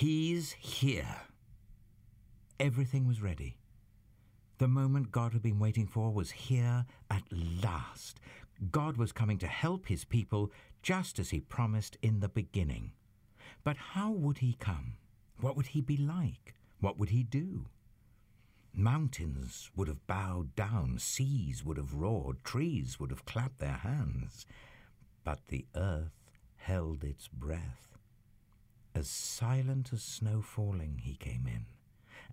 He's here. Everything was ready. The moment God had been waiting for was here at last. God was coming to help his people just as he promised in the beginning. But how would he come? What would he be like? What would he do? Mountains would have bowed down, seas would have roared, trees would have clapped their hands. But the earth held its breath. As silent as snow falling, he came in,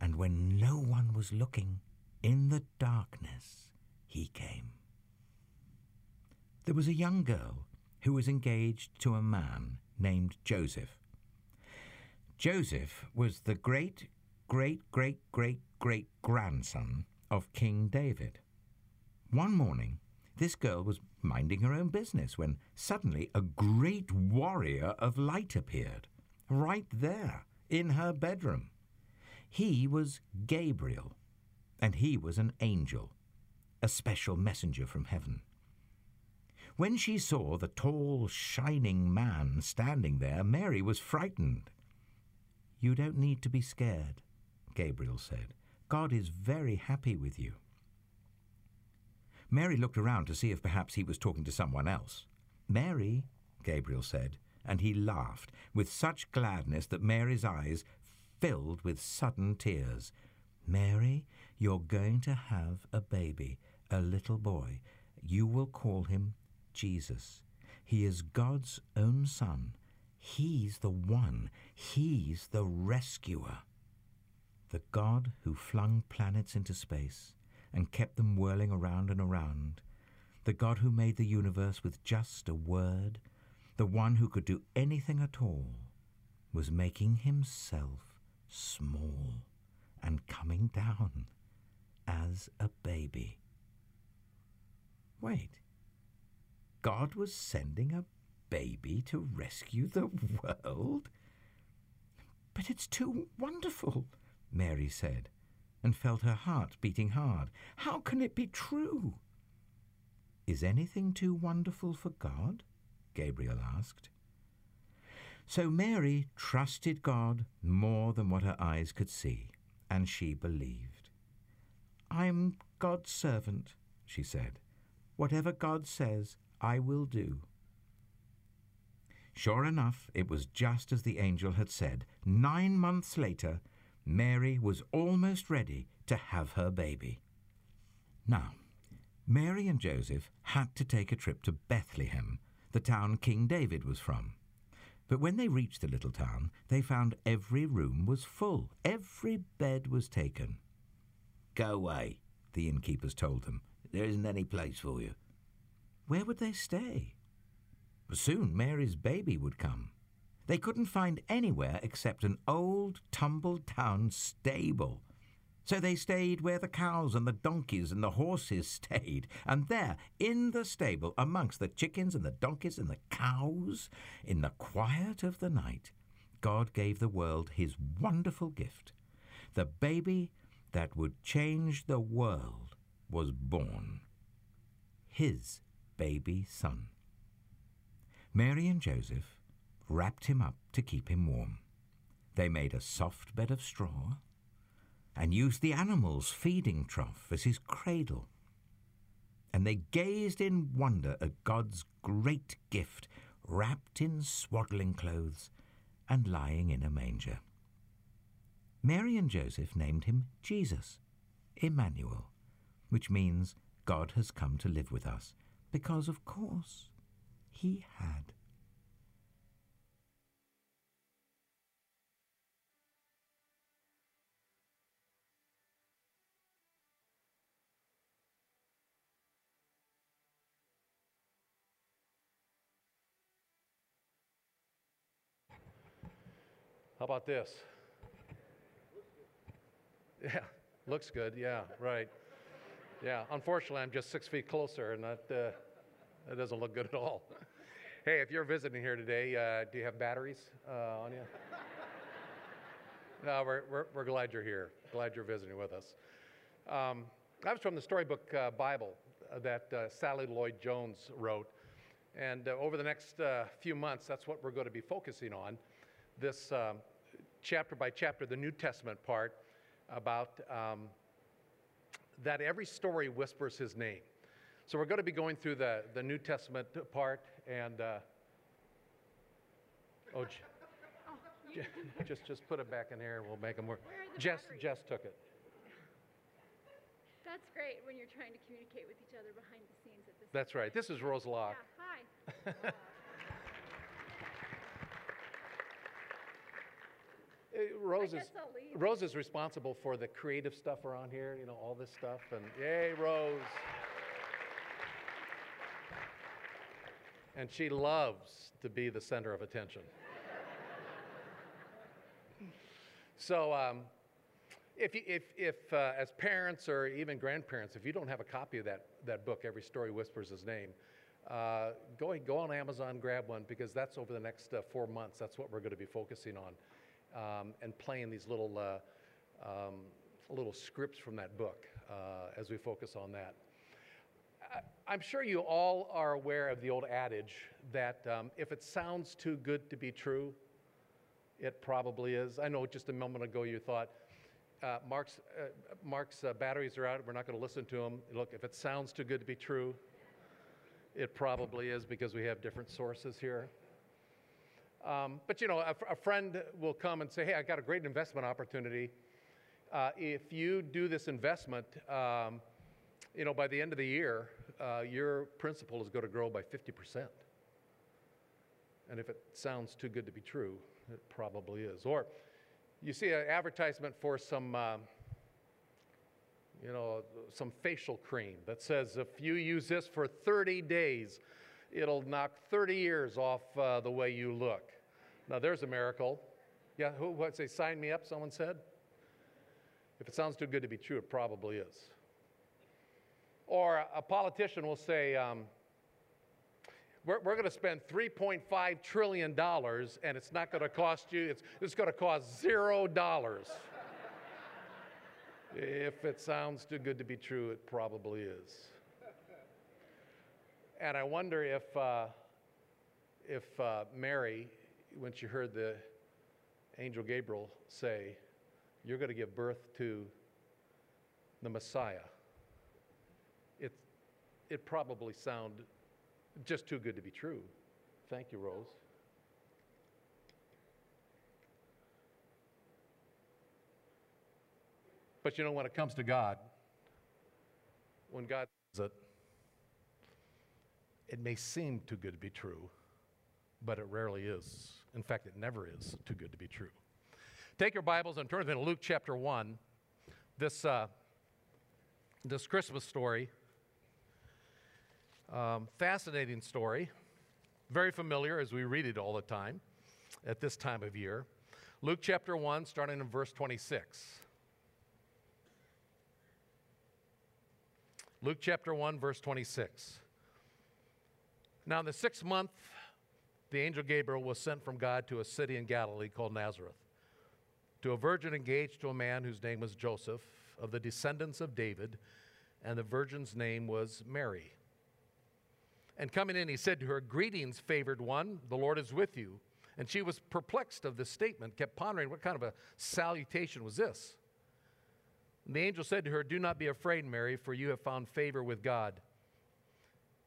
and when no one was looking, in the darkness, he came. There was a young girl who was engaged to a man named Joseph. Joseph was the great, great, great, great, great grandson of King David. One morning, this girl was minding her own business when suddenly a great warrior of light appeared, right there in her bedroom. He was Gabriel, and he was an angel, a special messenger from heaven. When she saw the tall, shining man standing there, Mary was frightened. You don't need to be scared, Gabriel said. God is very happy with you. Mary looked around to see if perhaps he was talking to someone else. Mary, Gabriel said, and he laughed with such gladness that Mary's eyes filled with sudden tears. Mary, you're going to have a baby, a little boy. You will call him Jesus. He is God's own son. He's the one. He's the rescuer. The God who flung planets into space and kept them whirling around and around. The God who made the universe with just a word. The one who could do anything at all was making himself small and coming down as a baby. Wait. God was sending a baby to rescue the world? But it's too wonderful, Mary said, and felt her heart beating hard. How can it be true? Is anything too wonderful for God? Gabriel asked. So Mary trusted God more than what her eyes could see, and she believed. I'm God's servant, she said. Whatever God says, I will do. Sure enough, it was just as the angel had said. Nine months later, Mary was almost ready to have her baby. Now, Mary and Joseph had to take a trip to Bethlehem, the town King David was from. But when they reached the little town, they found every room was full. Every bed was taken. Go away, the innkeepers told them. There isn't any place for you. Where would they stay? Soon Mary's baby would come. They couldn't find anywhere except an old, tumble down stable. So they stayed where the cows and the donkeys and the horses stayed, and there, in the stable, amongst the chickens and the donkeys and the cows, in the quiet of the night, God gave the world his wonderful gift. The baby that would change the world was born. His baby son. Mary and Joseph wrapped him up to keep him warm. They made a soft bed of straw and used the animal's feeding trough as his cradle. And they gazed in wonder at God's great gift, wrapped in swaddling clothes and lying in a manger. Mary and Joseph named him Jesus, Emmanuel, which means God has come to live with us, because, of course, he had. About this? Yeah, looks good. Yeah, right. Yeah, unfortunately, I'm just six feet closer, and that, uh, that doesn't look good at all. hey, if you're visiting here today, uh, do you have batteries uh, on you? no, we're, we're, we're, glad you're here. Glad you're visiting with us. Um, I was from the Storybook uh, Bible that uh, Sally Lloyd Jones wrote. And uh, over the next few months, that's what we're going to be focusing on this um, chapter by chapter, the New Testament part, about um, that every story whispers his name. So we're going to be going through the, the New Testament part and. Uh, oh, just, just put it back in there and we'll make them work. The Jess, batteries? Jess took it. That's great when you're trying to communicate with each other behind the scenes at this. That's right. This is Rose Locke. Yeah, hi. Rose is, Rose is responsible for the creative stuff around here, you know, all this stuff. And yay, Rose. And she loves to be the center of attention. so, um, if, you, if, if uh, as parents or even grandparents, if you don't have a copy of that, that book, Every Story Whispers His Name, uh, go, go on Amazon, grab one, because that's over the next uh, four months. That's what we're going to be focusing on um, and playing these little, uh, um, little scripts from that book uh, as we focus on that. I'm sure you all are aware of the old adage that um, if it sounds too good to be true, it probably is. I know just a moment ago you thought, uh, Mark's, uh, Mark's uh, batteries are out, we're not going to listen to him. Look, if it sounds too good to be true, it probably is because we have different sources here. Um, but you know, a, a friend will come and say, "Hey, I got a great investment opportunity. Uh, if you do this investment, um, you know, by the end of the year, uh, your principal is going to grow by 50%." And if it sounds too good to be true, it probably is. Or you see an advertisement for some, um, you know, some facial cream that says if you use this for 30 days, it'll knock 30 years off uh, the way you look. Now there's a miracle. Yeah, who, what say, sign me up, someone said? If it sounds too good to be true, it probably is. Or a politician will say, um, we're, we're going to spend $3.5 trillion and it's not going to cost you, it's, it's going to cost zero dollars. if it sounds too good to be true, it probably is. And I wonder if, uh, if uh, Mary, when she heard the angel Gabriel say, You're going to give birth to the Messiah, it, it probably sounded just too good to be true. Thank you, Rose. But you know, when it comes to God, when God says it, it may seem too good to be true, but it rarely is. In fact, it never is too good to be true. Take your Bibles and turn to Luke chapter 1. This, uh, this Christmas story, um, fascinating story, very familiar as we read it all the time at this time of year. Luke chapter 1, starting in verse 26. Luke chapter 1, verse 26. Now, in the sixth month, the angel Gabriel was sent from God to a city in Galilee called Nazareth, to a virgin engaged to a man whose name was Joseph, of the descendants of David, and the virgin's name was Mary. And coming in, he said to her, Greetings, favored one, the Lord is with you. And she was perplexed of this statement, kept pondering what kind of a salutation was this. And the angel said to her, Do not be afraid, Mary, for you have found favor with God.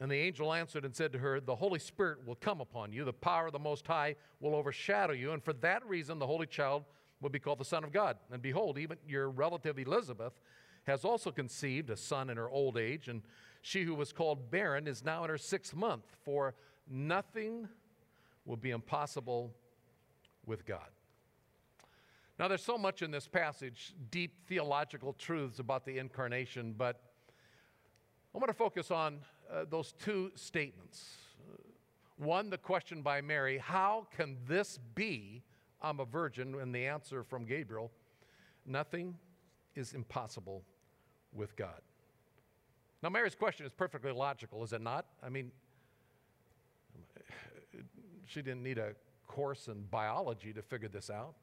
And the angel answered and said to her, The Holy Spirit will come upon you, the power of the Most High will overshadow you, and for that reason the Holy Child will be called the Son of God. And behold, even your relative Elizabeth has also conceived a son in her old age, and she who was called barren is now in her sixth month, for nothing will be impossible with God. Now, there's so much in this passage, deep theological truths about the incarnation, but I want to focus on uh, those two statements. One, the question by Mary, how can this be? I'm a virgin, and the answer from Gabriel, nothing is impossible with God. Now, Mary's question is perfectly logical, is it not? I mean, she didn't need a course in biology to figure this out.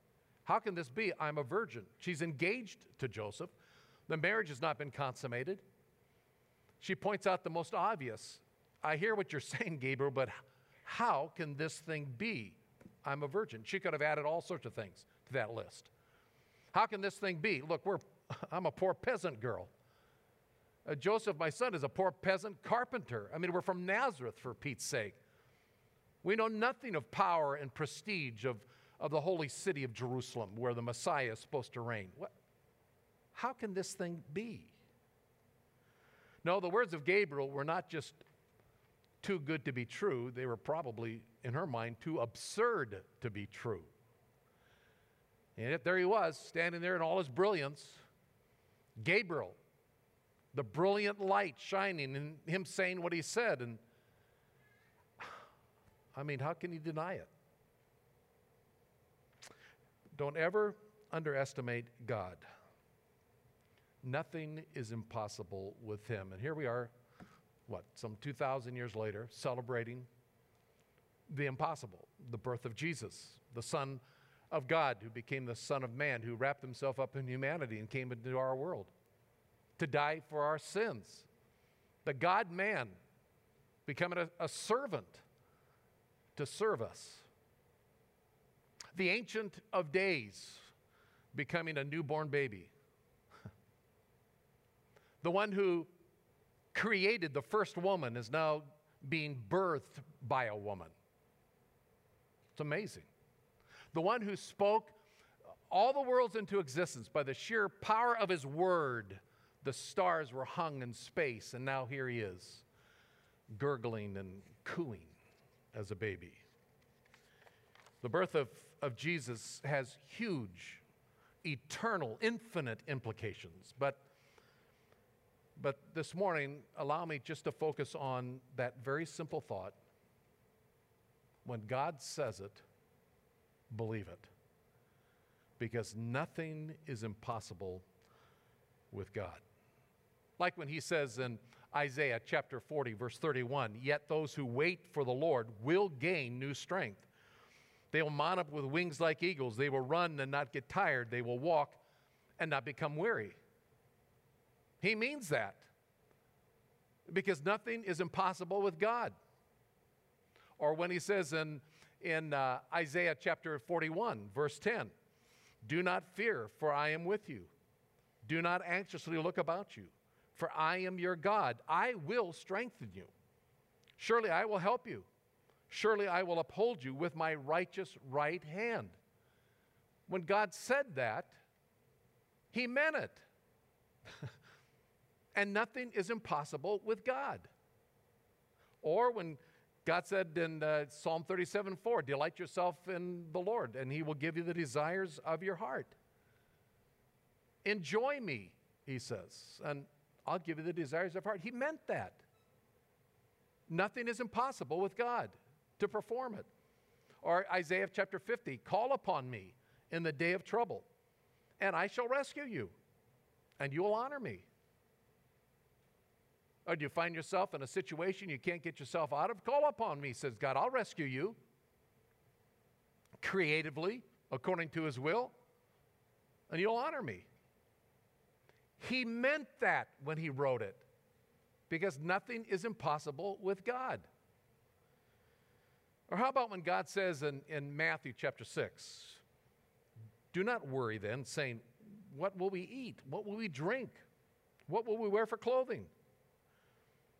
How can this be? I'm a virgin. She's engaged to Joseph. The marriage has not been consummated. She points out the most obvious. I hear what you're saying, Gabriel, but how can this thing be? I'm a virgin. She could have added all sorts of things to that list. How can this thing be? Look, we're, I'm a poor peasant girl. Uh, Joseph, my son, is a poor peasant carpenter. I mean, we're from Nazareth, for Pete's sake. We know nothing of power and prestige of, of the holy city of Jerusalem, where the Messiah is supposed to reign. What? How can this thing be? No, the words of Gabriel were not just too good to be true, they were probably, in her mind, too absurd to be true. And yet there he was, standing there in all his brilliance. Gabriel, the brilliant light shining, and him saying what he said. And I mean, how can you deny it? Don't ever underestimate God. Nothing is impossible with him. And here we are, what, some 2,000 years later, celebrating the impossible, the birth of Jesus, the Son of God, who became the Son of Man, who wrapped himself up in humanity and came into our world to die for our sins. The God man becoming a, a servant to serve us. The Ancient of Days becoming a newborn baby. The one who created the first woman is now being birthed by a woman. It's amazing. The one who spoke all the worlds into existence by the sheer power of his word. The stars were hung in space, and now here he is, gurgling and cooing as a baby. The birth of, of Jesus has huge, eternal, infinite implications. But, but this morning, allow me just to focus on that very simple thought. When God says it, believe it. Because nothing is impossible with God. Like when he says in Isaiah chapter 40, verse 31, yet those who wait for the Lord will gain new strength. They will mount up with wings like eagles. They will run and not get tired. They will walk and not become weary. He means that because nothing is impossible with God. Or when he says in, in uh, Isaiah chapter 41, verse 10, Do not fear, for I am with you. Do not anxiously look about you, for I am your God. I will strengthen you. Surely I will help you. Surely I will uphold you with my righteous right hand. When God said that, he meant it. and nothing is impossible with God. Or when God said in uh, Psalm 37 4, delight yourself in the Lord, and he will give you the desires of your heart. Enjoy me, he says, and I'll give you the desires of heart. He meant that. Nothing is impossible with God to perform it. Or Isaiah chapter 50 call upon me in the day of trouble, and I shall rescue you, and you will honor me. Or do you find yourself in a situation you can't get yourself out of? Call upon me, says God. I'll rescue you creatively, according to his will, and you'll honor me. He meant that when he wrote it, because nothing is impossible with God. Or how about when God says in, in Matthew chapter 6, do not worry then, saying, What will we eat? What will we drink? What will we wear for clothing?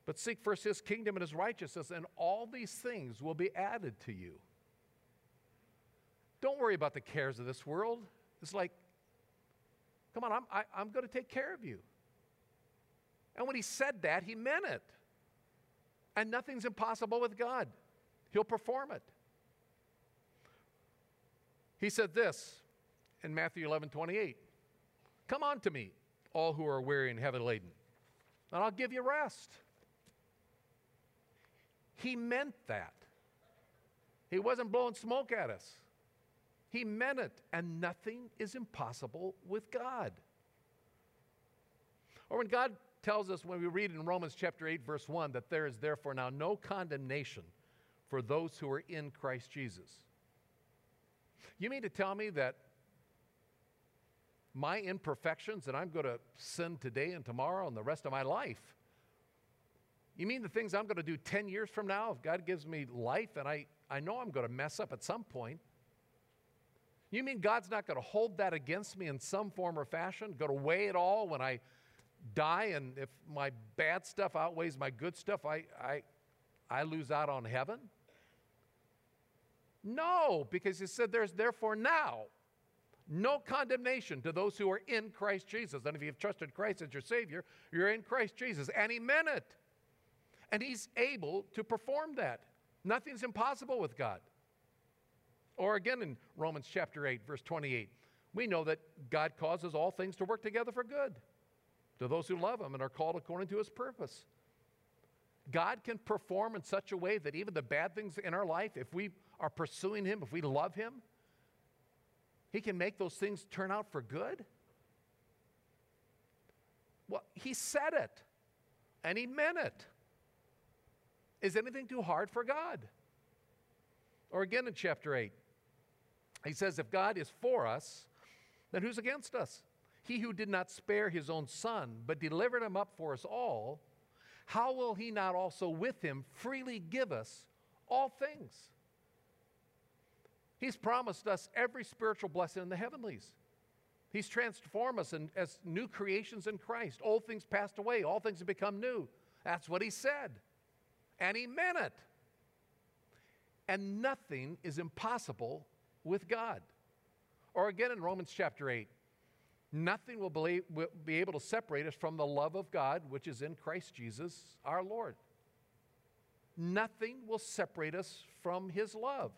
But seek first his kingdom and his righteousness, and all these things will be added to you. Don't worry about the cares of this world. It's like, come on, I'm, I, am i am going to take care of you. And when he said that, he meant it. And nothing's impossible with God. He'll perform it. He said this in Matthew 11 28 Come on to me, all who are weary and heavy laden, and I'll give you rest. He meant that. He wasn't blowing smoke at us. He meant it, and nothing is impossible with God. Or when God tells us, when we read in Romans chapter 8, verse 1, that there is therefore now no condemnation for those who are in Christ Jesus. You mean to tell me that my imperfections and I'm going to sin today and tomorrow and the rest of my life. You mean the things I'm going to do 10 years from now if God gives me life and I, I know I'm going to mess up at some point? You mean God's not going to hold that against me in some form or fashion? Going to weigh it all when I die and if my bad stuff outweighs my good stuff, I, I, I lose out on heaven? No, because he said there's therefore now no condemnation to those who are in Christ Jesus. And if you've trusted Christ as your Savior, you're in Christ Jesus. And He meant it. And He's able to perform that. Nothing's impossible with God. Or again in Romans chapter 8, verse 28, we know that God causes all things to work together for good to those who love Him and are called according to His purpose. God can perform in such a way that even the bad things in our life, if we are pursuing Him, if we love Him, he can make those things turn out for good? Well, he said it and he meant it. Is anything too hard for God? Or again in chapter 8, he says, If God is for us, then who's against us? He who did not spare his own son, but delivered him up for us all, how will he not also with him freely give us all things? He's promised us every spiritual blessing in the heavenlies. He's transformed us in, as new creations in Christ. Old things passed away, all things have become new. That's what he said. And he meant it. And nothing is impossible with God. Or again in Romans chapter 8, nothing will, be able to separate us from the love of God, which is in Christ Jesus our Lord. Nothing will separate us from his love.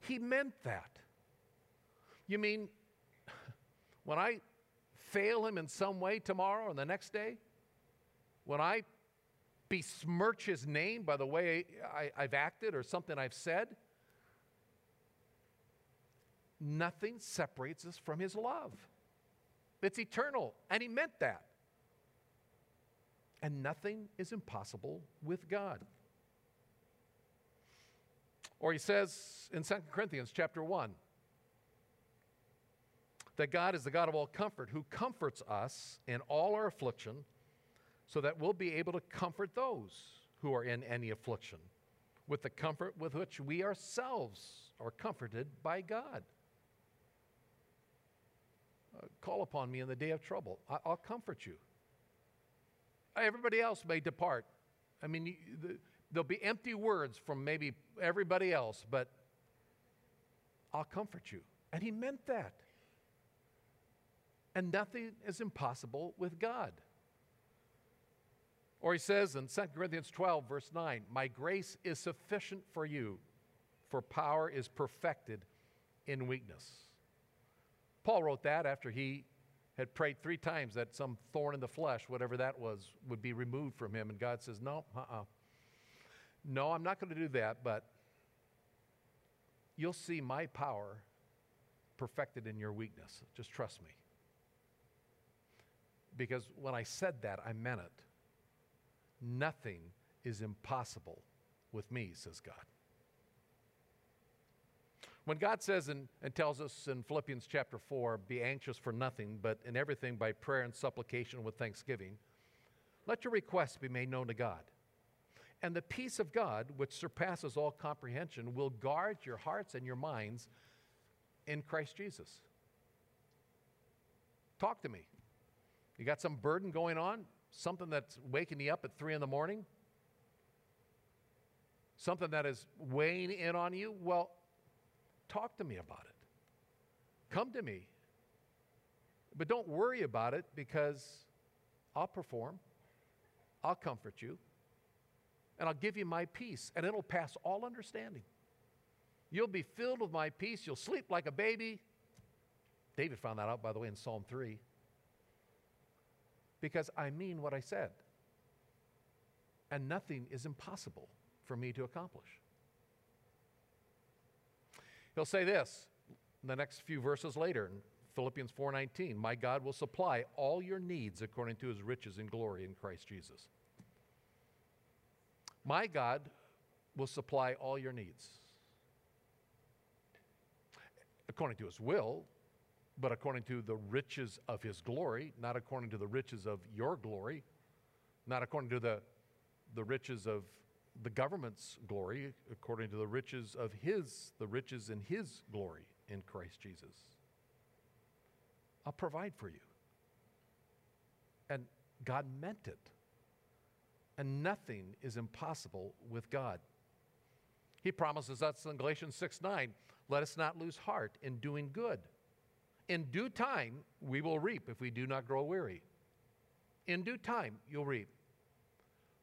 He meant that. You mean when I fail him in some way tomorrow or the next day? When I besmirch his name by the way I, have acted or something I've said? Nothing separates us from his love. It's eternal, and he meant that. And nothing is impossible with God. Or he says in 2 Corinthians chapter 1 that God is the God of all comfort who comforts us in all our affliction so that we'll be able to comfort those who are in any affliction with the comfort with which we ourselves are comforted by God. Uh, call upon me in the day of trouble. I- will comfort you. Everybody else may depart. I mean, you, the, There'll be empty words from maybe everybody else, but I'll comfort you. And he meant that. And nothing is impossible with God. Or he says in 2 Corinthians 12, verse 9, My grace is sufficient for you, for power is perfected in weakness. Paul wrote that after he had prayed three times that some thorn in the flesh, whatever that was, would be removed from him. And God says, No, uh uh-uh. uh no, I'm not going to do that, but you'll see my power perfected in your weakness. Just trust me. Because when I said that, I meant it. Nothing is impossible with me, says God. When God says and, and, tells us in Philippians chapter 4, be anxious for nothing, but in everything by prayer and supplication with thanksgiving, let your requests be made known to God. And the peace of God, which surpasses all comprehension, will guard your hearts and your minds in Christ Jesus. Talk to me. You got some burden going on? Something that's waking you up at three in the morning? Something that is weighing in on you? Well, talk to me about it. Come to me. But don't worry about it because I'll perform, I'll comfort you and I'll give you my peace, and it'll pass all understanding. You'll be filled with my peace. You'll sleep like a baby. David found that out, by the way, in Psalm 3. Because I mean what I said. And nothing is impossible for me to accomplish. He'll say this the next few verses later in Philippians 4:19, "My God will supply all your needs according to his riches and glory in Christ Jesus." My God will supply all your needs. According to his will, but according to the riches of his glory, not according to the riches of your glory, not according to the, the riches of the government's glory, according to the riches of his, the riches in his glory in Christ Jesus. I'll provide for you. And God meant it. And nothing is impossible with God. He promises us in Galatians 6 9, let us not lose heart in doing good. In due time, we will reap if we do not grow weary. In due time, you'll reap.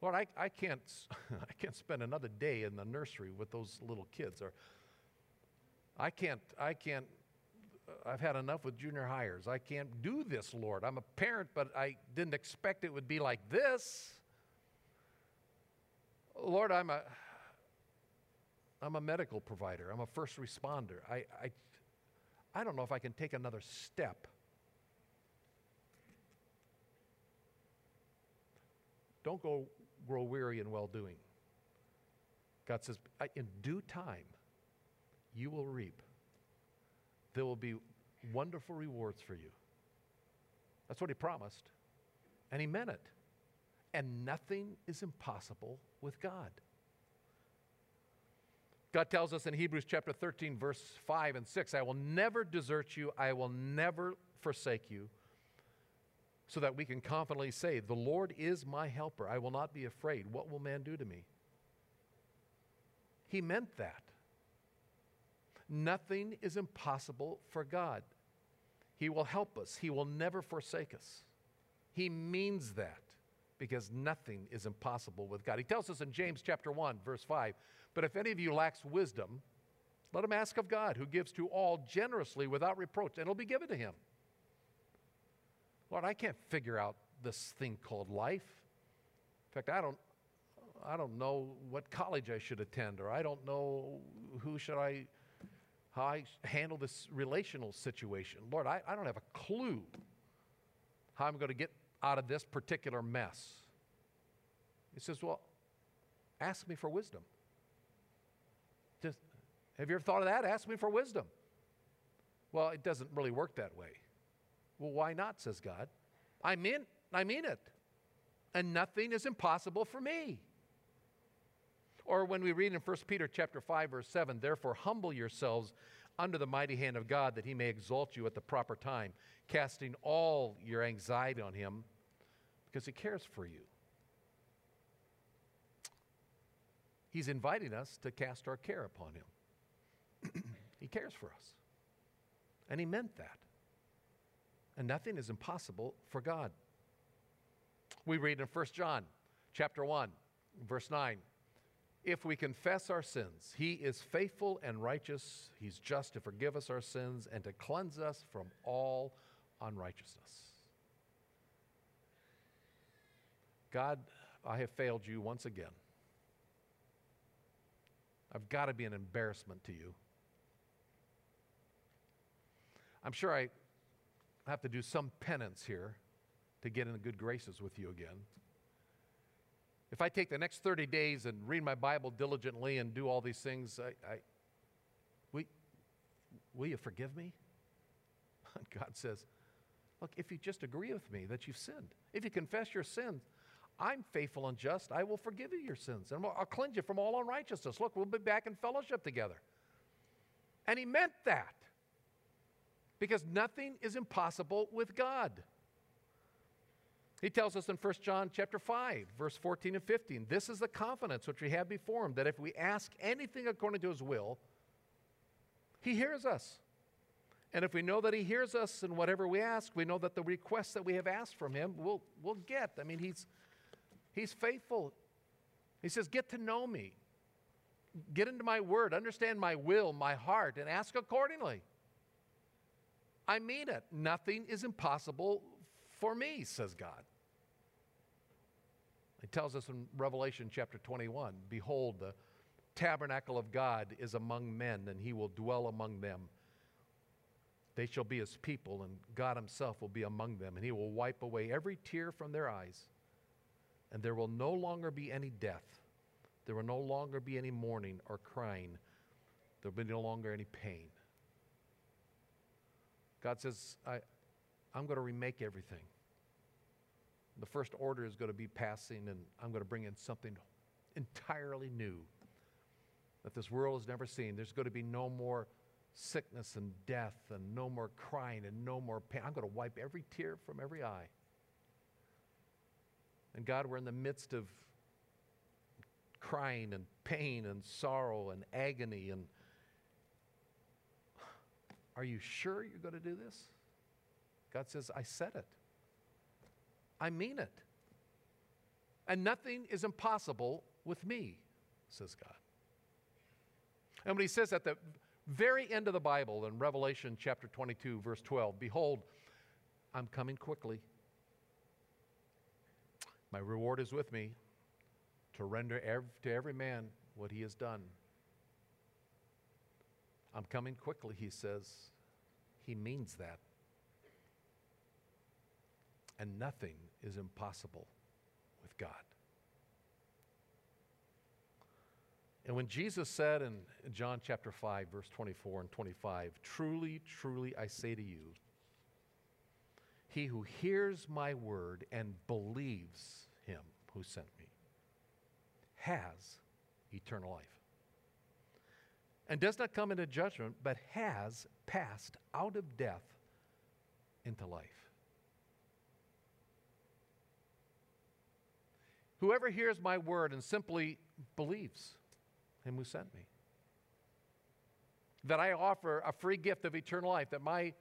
Lord, I, I, can't, I can't spend another day in the nursery with those little kids. Or I can't, I can't, uh, I've had enough with junior highers. I can't do this, Lord. I'm a parent, but I didn't expect it would be like this. Lord, I'm a, I'm a medical provider. I'm a first responder. I, I, I don't know if I can take another step. Don't go grow weary in well doing. God says, in due time, you will reap. There will be wonderful rewards for you. That's what he promised. And he meant it. And nothing is impossible with God. God tells us in Hebrews chapter 13, verse 5 and 6 I will never desert you, I will never forsake you, so that we can confidently say, The Lord is my helper. I will not be afraid. What will man do to me? He meant that. Nothing is impossible for God. He will help us, He will never forsake us. He means that because nothing is impossible with God. He tells us in James chapter 1, verse 5 But if any of you lacks wisdom, let him ask of God, who gives to all generously without reproach, and it'll be given to him. Lord, I can't figure out this thing called life. In fact, I don't, I don't know what college I should attend, or I don't know who should I, how I handle this relational situation. Lord, I, I don't have a clue how I'm going to get out of this particular mess. He says, Well, ask me for wisdom. Just, have you ever thought of that? Ask me for wisdom. Well, it doesn't really work that way. Well, why not, says God? I mean, I mean it. And nothing is impossible for me. Or when we read in 1 Peter chapter 5 verse 7, therefore humble yourselves under the mighty hand of God that he may exalt you at the proper time, casting all your anxiety on him because he cares for you. He's inviting us to cast our care upon him. he cares for us. And he meant that and nothing is impossible for God. We read in 1 John chapter 1, verse 9, if we confess our sins, he is faithful and righteous. He's just to forgive us our sins and to cleanse us from all unrighteousness. God, I have failed you once again. I've got to be an embarrassment to you. I'm sure I have to do some penance here to get in good graces with you again. If I take the next 30 days and read my Bible diligently and do all these things, I, I will, will you forgive me? God says, Look, if you just agree with me that you've sinned, if you confess your sins, I'm faithful and just. I will forgive you your sins and I'll cleanse you from all unrighteousness. Look, we'll be back in fellowship together. And he meant that because nothing is impossible with God. He tells us in 1 John chapter 5, verse 14 and 15, this is the confidence which we have before him that if we ask anything according to his will, he hears us. And if we know that he hears us in whatever we ask, we know that the requests that we have asked from him we'll, we'll get. I mean, he's, he's faithful. He says, Get to know me, get into my word, understand my will, my heart, and ask accordingly. I mean it. Nothing is impossible for me, says God. He tells us in Revelation chapter 21 Behold, the tabernacle of God is among men, and he will dwell among them. They shall be his people, and God himself will be among them, and he will wipe away every tear from their eyes. And there will no longer be any death. There will no longer be any mourning or crying. There will be no longer any pain. God says, I, I'm going to remake everything. The first order is going to be passing, and I'm going to bring in something entirely new that this world has never seen. There's going to be no more sickness and death, and no more crying, and no more pain. I'm going to wipe every tear from every eye. And God, we're in the midst of crying and pain and sorrow and agony and are you sure you're going to do this? God says, I said it. I mean it. And nothing is impossible with me, says God. And when he says at the very end of the Bible in Revelation chapter 22, verse 12, Behold, I'm coming quickly. My reward is with me to render ev- to every man what he has done. I'm coming quickly, he says. He means that. And nothing is impossible with God. And when Jesus said in John chapter 5, verse 24 and 25, Truly, truly, I say to you, he who hears my word and believes him who sent me has eternal life and does not come into judgment, but has passed out of death into life. Whoever hears my word and simply believes him who sent me, that I offer a free gift of eternal life, that my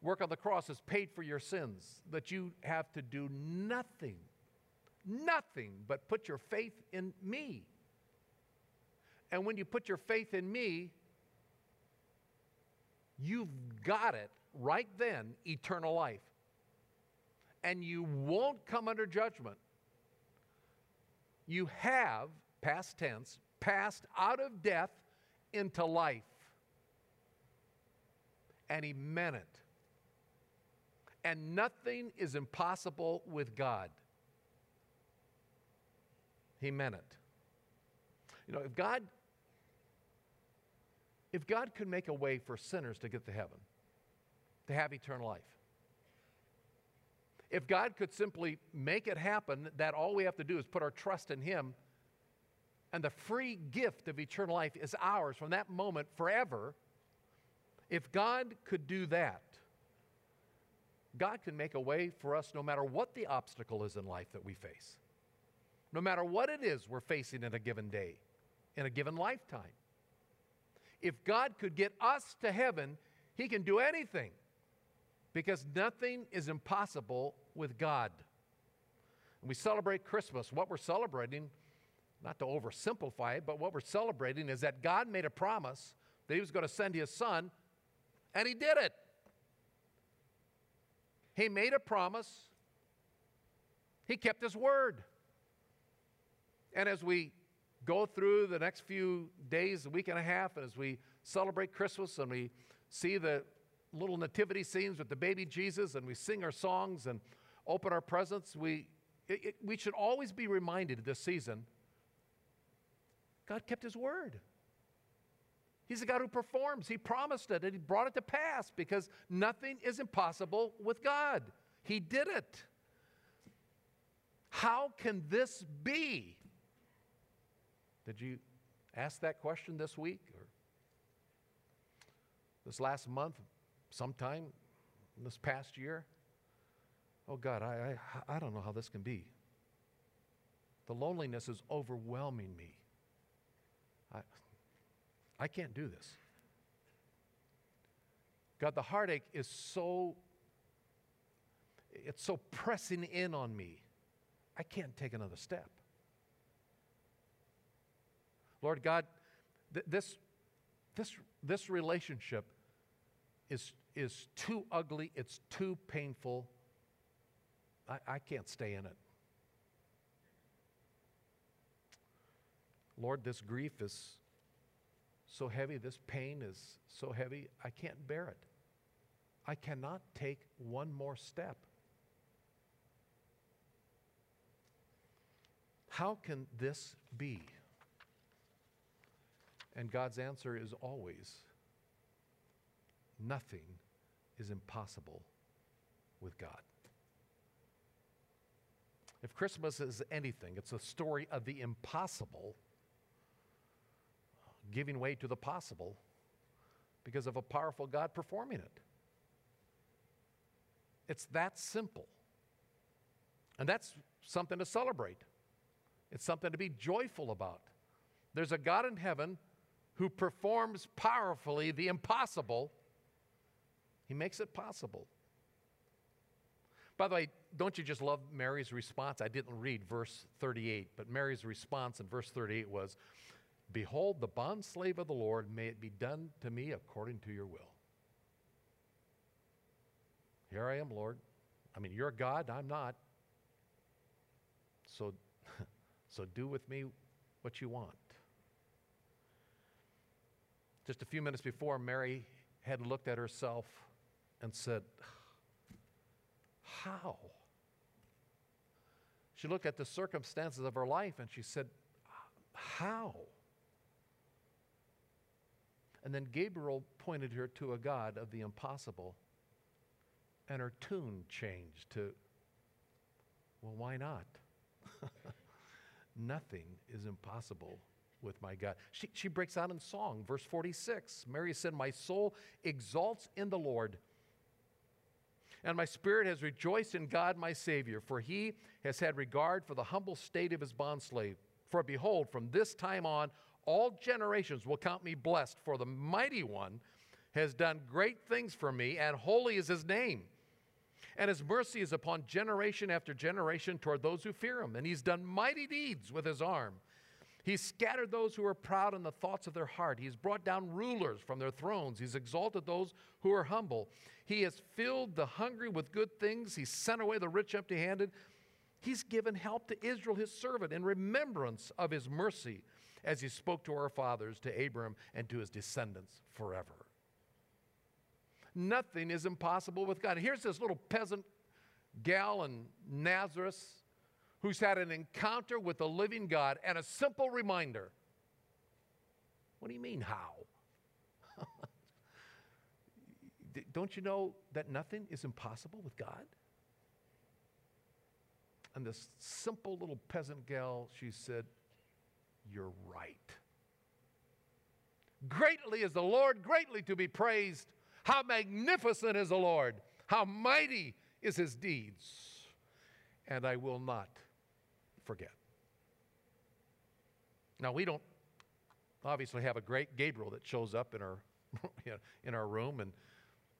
work on the cross has paid for your sins, that you have to do nothing, nothing but put your faith in me. And when you put your faith in me, you've got it right then eternal life. And you won't come under judgment. You have, past tense, passed out of death into life. And he meant it. And nothing is impossible with God. He meant it. You know, if God if God could make a way for sinners to get to heaven, to have eternal life, if God could simply make it happen, that all we have to do is put our trust in Him, and the free gift of eternal life is ours from that moment forever. If God could do that, God can make a way for us no matter what the obstacle is in life that we face, no matter what it is we're facing in a given day, in a given lifetime. If God could get us to heaven, He can do anything because nothing is impossible with God. And we celebrate Christmas. What we're celebrating, not to oversimplify it, but what we're celebrating is that God made a promise that He was going to send His Son, and He did it. He made a promise, He kept His word. And as we go through the next few days, a week and a half, and as we celebrate Christmas and we see the little nativity scenes with the baby Jesus and we sing our songs and open our presents, we, it, it, we should always be reminded this season God kept His word. He's the God who performs. He promised it and He brought it to pass because nothing is impossible with God. He did it. How can this be? Did you ask that question this week or this last month, sometime this past year? Oh God, I, I, I don't know how this can be. The loneliness is overwhelming me. I, I can't do this. God, the heartache is so, it's so pressing in on me. I can't take another step. Lord God, th- this, this, this relationship is, is too ugly, it's too painful. I, I can't stay in it. Lord, this grief is so heavy, this pain is so heavy, I can't bear it. I cannot take one more step. How can this be? And God's answer is always nothing is impossible with God. If Christmas is anything, it's a story of the impossible giving way to the possible because of a powerful God performing it. It's that simple. And that's something to celebrate. It's something to be joyful about. There's a God in heaven who performs powerfully the impossible, He makes it possible. By the way, don't you just love Mary's response? I didn't read verse 38, but Mary's response in verse 38 was Behold, the bondslave of the Lord, may it be done to me according to your will. Here I am, Lord. I mean, you're God, I'm not. So, so do with me what you want. Just a few minutes before, Mary had looked at herself and said, How? She looked at the circumstances of her life and she said, How? And then Gabriel pointed her to a God of the impossible, and her tune changed to, Well, why not? Nothing is impossible with my God. She, she breaks out in song, verse 46. Mary said, My soul exalts in the Lord, and my spirit has rejoiced in God my Savior, for he has had regard for the humble state of his bondslave. For behold, from this time on, all generations will count me blessed, for the mighty one has done great things for me, and holy is his name. And his mercy is upon generation after generation toward those who fear him. And he's done mighty deeds with his arm. He's scattered those who are proud in the thoughts of their heart. He's brought down rulers from their thrones. He's exalted those who are humble. He has filled the hungry with good things. He's sent away the rich empty handed. He's given help to Israel, his servant, in remembrance of his mercy, as he spoke to our fathers, to Abram, and to his descendants forever. Nothing is impossible with God. here's this little peasant gal in Nazareth who's had an encounter with the living God and a simple reminder. What do you mean, how? Don't you know that nothing is impossible with God? And this simple little peasant gal, she said, You're right. Greatly is the Lord, greatly to be praised. How magnificent is the Lord! How mighty is his deeds! And I will not forget. Now, we don't obviously have a great Gabriel that shows up in our, in our room and,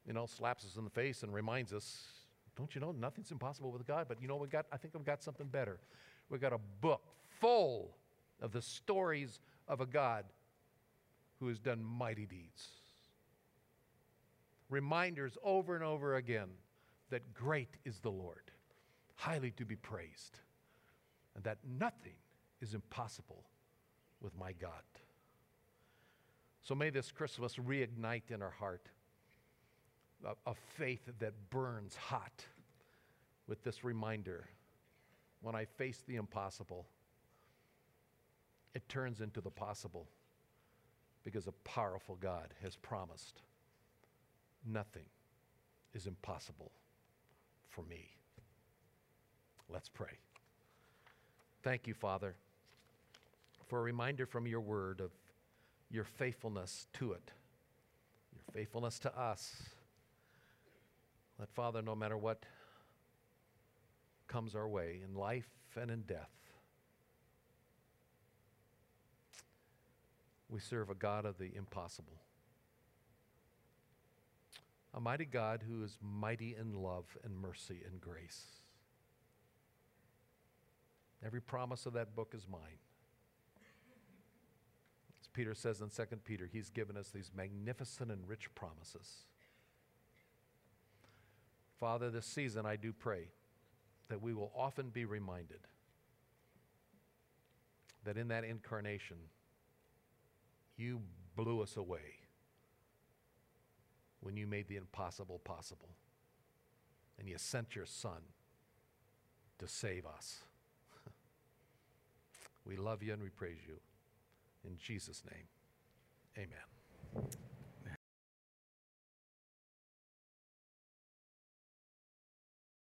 you know, slaps us in the face and reminds us, don't you know, nothing's impossible with God. But you know, we got, I think we've got something better. We've got a book full of the stories of a God who has done mighty deeds. Reminders over and over again that great is the Lord, highly to be praised and that nothing is impossible with my God. So may this Christmas reignite in our heart a, a faith that burns hot with this reminder when I face the impossible, it turns into the possible because a powerful God has promised nothing is impossible for me. Let's pray. Thank you, Father, for a reminder from your word of your faithfulness to it, your faithfulness to us. That, Father, no matter what comes our way in life and in death, we serve a God of the impossible. A mighty God who is mighty in love and mercy and grace. Every promise of that book is mine. As Peter says in 2 Peter, he's given us these magnificent and rich promises. Father, this season I do pray that we will often be reminded that in that incarnation, you blew us away when you made the impossible possible. And you sent your son to save us. We love you and we praise you. In Jesus' name, amen.